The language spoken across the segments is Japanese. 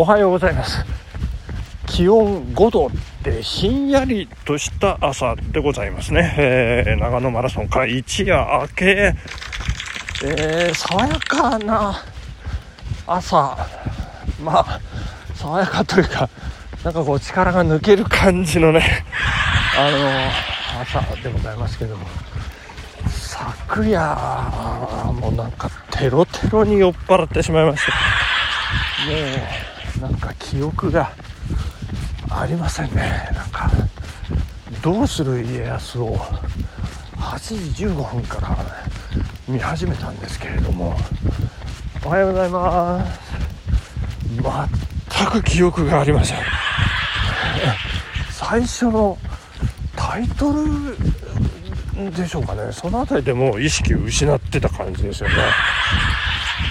おはようございます。気温5度でひんやりとした朝でございますね、えー、長野マラソンから一夜明け、えー、爽やかな朝。まあ爽やかというかなんかこう力が抜ける感じのねあの朝でございますけども。昨夜もうなんかテロテロに酔っ払ってしまいまして。もうなんか記憶がありませんね。なんか「どうする家康」を8時15分から見始めたんですけれども。おはようございます。全く記憶がありません。最初のタイトルでしょうかね。その辺りでもう意識失ってた感じですよね。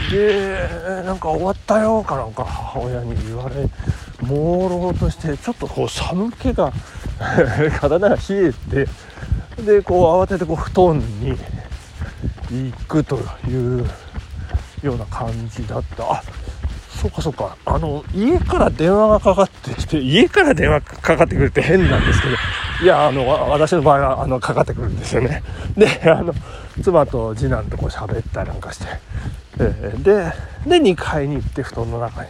でなんか終わったよかなんか母親に言われ朦朧としてちょっとこう寒気が 体が冷えてでこう慌ててこう布団に行くというような感じだった。あそうかそうか。あの家から電話がかかってきて家から電話かかってくるって変なんですけどいやあの私の場合はあのかかってくるんですよね。であの妻と次男とこう喋ったりなんかして、えー、でで2階に行って布団の中に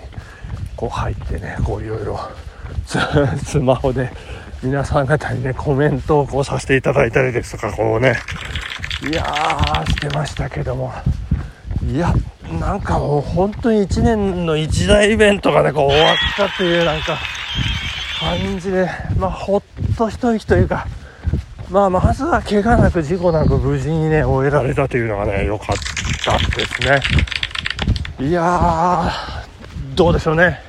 こう入ってねこういろいろスマホで皆さん方にねコメントをこうさせていただいたりですとかこうね。いやーしてましたけども。いやなんかもう本当に1年の一大イベントがねこう終わったっていうなんか感じでまあほっと一息というかまあまずは怪我なく事故なく無事にね終えられたというのがね良かったですね。いやーどうでしょうね。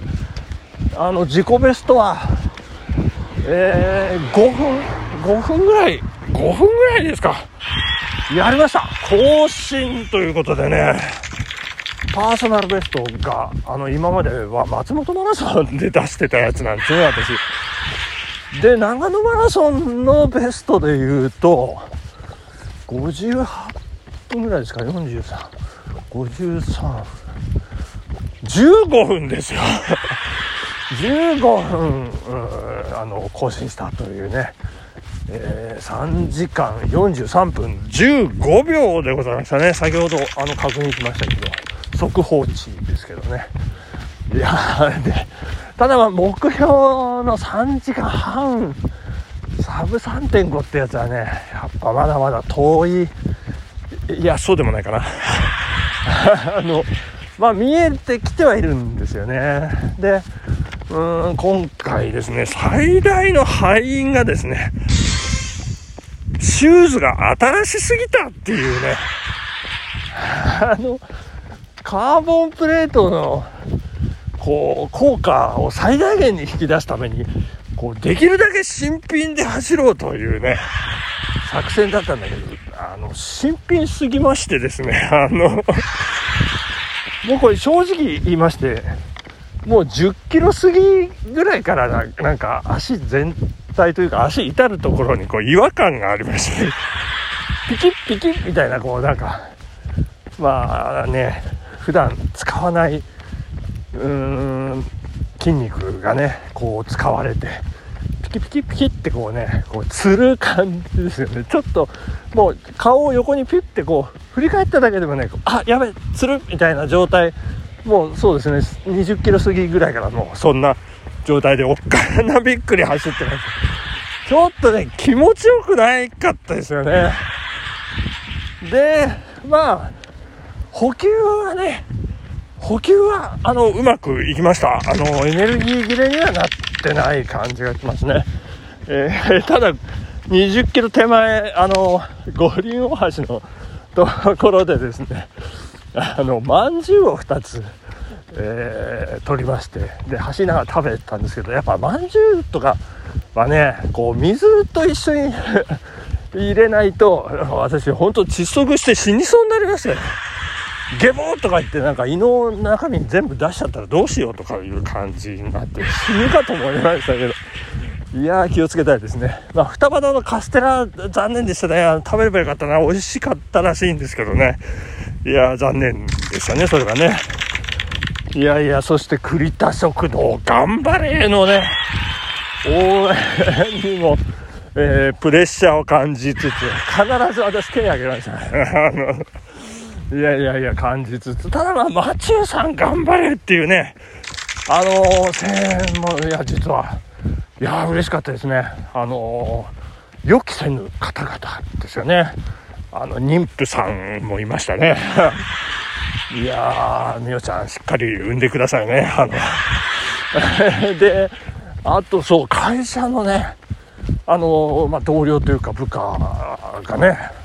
あの自己ベストはえー、5分5分ぐらい5分ぐらいですか。やりました。更新ということでねパーソナルベストがあの今までは松本マラソンで出してたやつなんですね私。で長野マラソンのベストでいうと58分ぐらいですか？435315分ですよ。15分、あの更新したというね、えー、3時間43分。15秒でございましたね。先ほどあの確認しましたけど速報値ですけどね。いやでただ目標の3時間半サブ3.5ってやつはねやっぱまだまだ遠い。いやそうでもないかな。あのまあ見えてきてはいるんですよね。でうん今回ですね最大の敗因がですねシューズが新しすぎたっていうね。あのカーボンプレートのこう効果を最大限に引き出すためにこうできるだけ新品で走ろうというね作戦だったんだけどあの新品すぎましてですね あのもうこれ正直言いましてもう10キロ過ぎぐらいからなんか足全体というか足至るところにこう違和感がありまして、ピキッピキッみたいなこうなんかまあね普段使わないうん筋肉がねこう使われてピキピキピキってこうねこうつる感じですよね。ちょっともう顔を横にピュッてこう振り返っただけでもねあやべつるみたいな状態。もうそうですね20キロ過ぎぐらいからもうそんな状態でおっかなびっくり走ってます。ちょっとね気持ちよくないかったですよね。でまあ補給はね補給はあのうまくいきました。あのエネルギー切れにはなってない感じがしますね、えー、ただ20キロ手前あの五輪大橋のところでですねあのまんじゅうを2つ、えー、取りましてで走りながら食べたんですけどやっぱまんじゅうとかはねこう水と一緒に 入れないと私本当窒息して死にそうになりましたよゲボーとか言ってなんか胃の中身全部出しちゃったらどうしようとかいう感じになって死ぬかと思いましたけど。いやー気をつけたいですね。まあ双葉のカステラ残念でしたね。食べればよかったな。美味しかったらしいんですけどね。いやー残念でしたねそれがね。いやいや、そして栗田食堂、頑張れのね、応援にも、えー、プレッシャーを感じつつ、必ず私手挙げました。ね。いやいやいや、感じつつ、ただまあ、マチューさん頑張れっていうね、あのー、声援も、いや、実は、いや、嬉しかったですね。あのー、予期せぬ方々ですよね。あの、妊婦さんもいましたね。いやー、みおちゃん、しっかり産んでくださいね。あの で、あと、そう、会社のね、あの、まあ、同僚というか部下がね、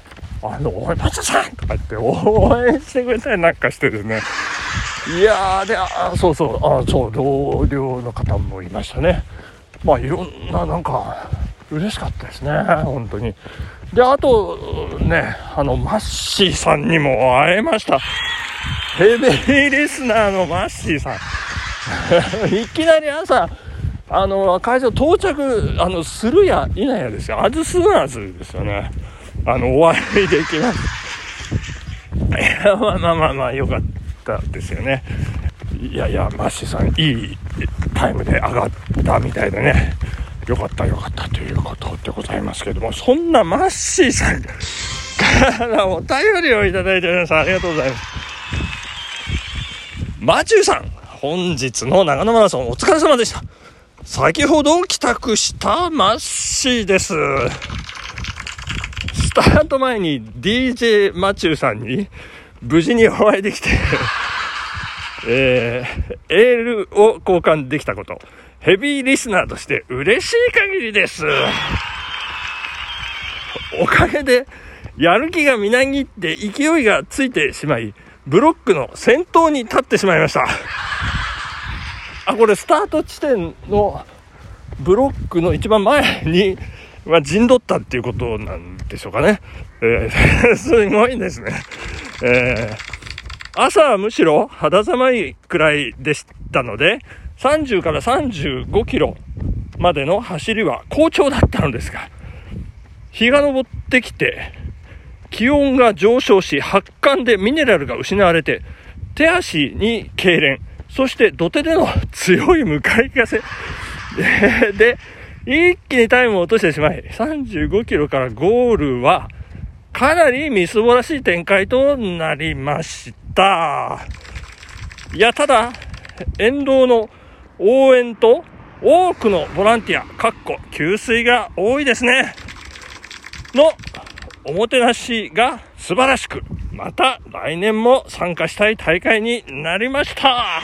あの、おい、パチさんとか言って応援してくれたりなんかしてですね。いやー、で、あそうそう、あそう、同僚の方もいましたね。まあ、いろんな、なんか、嬉しかったですね、本当に。で、あと、ね、あの、マッシーさんにも会えました。ヘビーリスナーのマッシーさん。いきなり朝、あの、会場到着、あの、するやいないやですよ。あずすなずですよね。あの、お会いできます。いや、まあまあまあまあ、よかったですよね。いやいや、マッシーさん、いいタイムで上がったみたいでね。よかったよかったということでございますけども、そんなマッシーさんからお便りをいただいて皆さんありがとうございます。マチューさん、本日の長野マラソンお疲れ様でした。先ほど帰宅したマッシーです。タート前に DJ マチューさんに無事にお会いできて えー、エールを交換できたこと、ヘビーリスナーとして嬉しい限りです。おかげで、やる気がみなぎって勢いがついてしまい、ブロックの先頭に立ってしまいました。あ、これスタート地点のブロックの一番前に、まあ、陣取ったっていうことなんでしょうかね。えー、すごいですね。えー朝はむしろ肌寒いくらいでしたので、30から35キロまでの走りは好調だったのですが、日が昇ってきて、気温が上昇し、発汗でミネラルが失われて、手足に痙攣、そして土手での強い向かい風で、一気にタイムを落としてしまい、35キロからゴールは、かなりみすぼらしい展開となりました。いや、ただ、沿道の応援と多くのボランティア、かっこ給水が多いですね。のおもてなしが素晴らしく、また来年も参加したい大会になりました。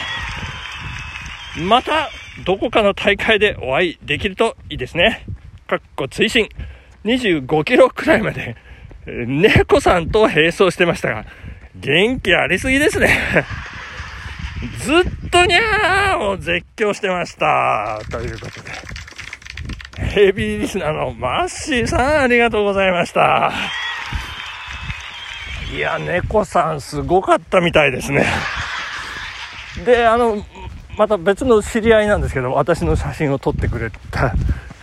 また、どこかの大会でお会いできるといいですね。かっこ追伸25キロくらいまで猫さんと並走してましたが、元気ありすぎですね。ずっとにゃーを絶叫してました。ということで。ヘビーリスナーのマッシーさん、ありがとうございました。いや、猫さんすごかったみたいですね。で、あの、また別の知り合いなんですけど、私の写真を撮ってくれた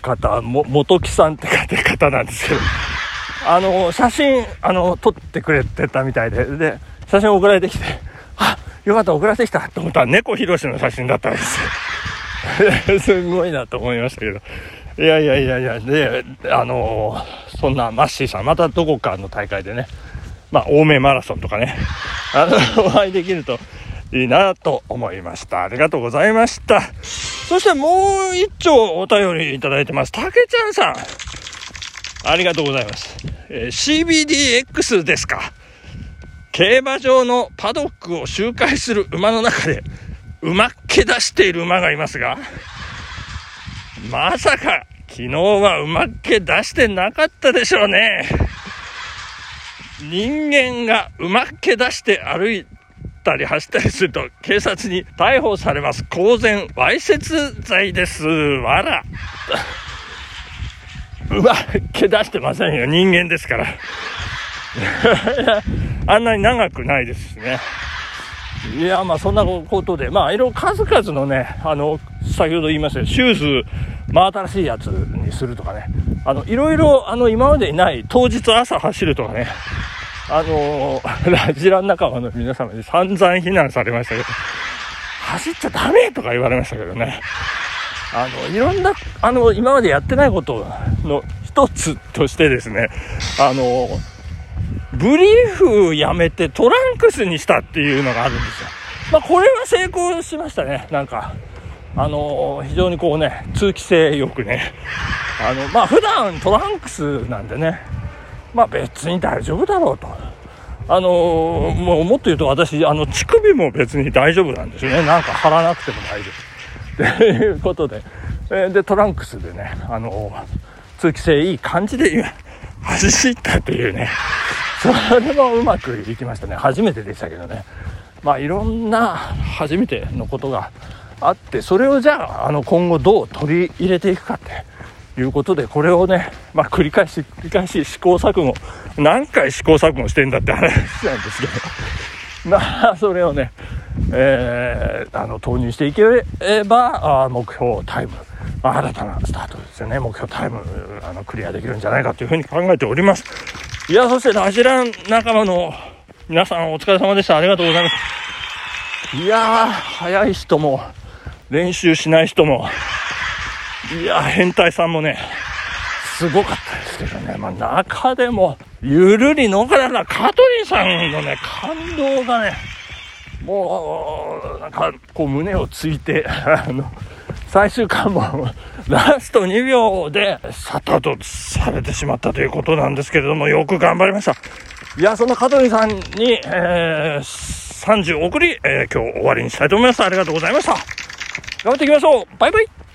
方、も、元木さんって方なんですけど、あの、写真、あの、撮ってくれてたみたいで、で、写真送られてきて、あ、よかった、送られてきたと思ったら、猫ひろしの写真だったんですよ。すごいなと思いましたけど。いやいやいやいや、で、あのそんなマッシーさん、またどこかの大会でね、まあ、青梅マラソンとかね、あの、お会いできるといいなと思いました。ありがとうございました。そしてもう一丁お便りいただいてます。たけちゃんさん。ありがとうございます。えー、CBDX ですか。競馬場のパドックを周回する馬の中で、馬っ気出している馬がいますが、まさか、昨日は馬っ気出してなかったでしょうね。人間が馬っ気出して歩いたり走ったりすると警察に逮捕されます。公然わいせつ罪です。わら。うわ、毛出してませんよ。人間ですから。あんなに長くないですしね。いや、まあそんなことで、まあいろいろ数々のね、あの、先ほど言いましたよ、シューズ、真新しいやつにするとかね、あの、いろいろ、あの、今までにない当日朝走るとかね、あの、ラジラン仲間の皆様に散々非難されましたけど、走っちゃダメとか言われましたけどね。あの、いろんな、あの、今までやってないことの一つとしてですね、あの、ブリーフやめてトランクスにしたっていうのがあるんですよ。まあ、これは成功しましたね。なんか、あの非常にこうね、通気性よくね、あの、まあ、普段トランクスなんでね、まあ、別に大丈夫だろうと。あのもうもっと言うと私、あの、乳首も別に大丈夫なんですよね。なんか貼らなくても大丈夫。ということで、えで、トランクスでね、あの通気性いい感じで今、走ったというね、それもうまくいきましたね。初めてでしたけどね。まあいろんな初めてのことがあって、それをじゃあ、あの今後どう取り入れていくかっていうことで、これをね、まあ繰り返し繰り返し試行錯誤、何回試行錯誤してんだって話なんですけど、まあそれをね、えー、あの投入していければ、あ目標タイム、まあ、新たなスタートですよね、目標タイム、あのクリアできるんじゃないかというふうに考えております。いや、そしてラジラン仲間の皆さんお疲れ様でした。ありがとうございます。いやー、早い人も、練習しない人も、いや、変態さんもね、すごかったですけどね、まあ、中でも、ゆるりのからな香取さんのね、感動がね、もう、なんか、こう胸をついて、あの、最終巻もラスト2秒でシャットアウトされてしまったということなんですけれども、よく頑張りました。いや、その香取さんに、えー、30送り、えー、今日終わりにしたいと思います。ありがとうございました。頑張っていきましょうバイバイ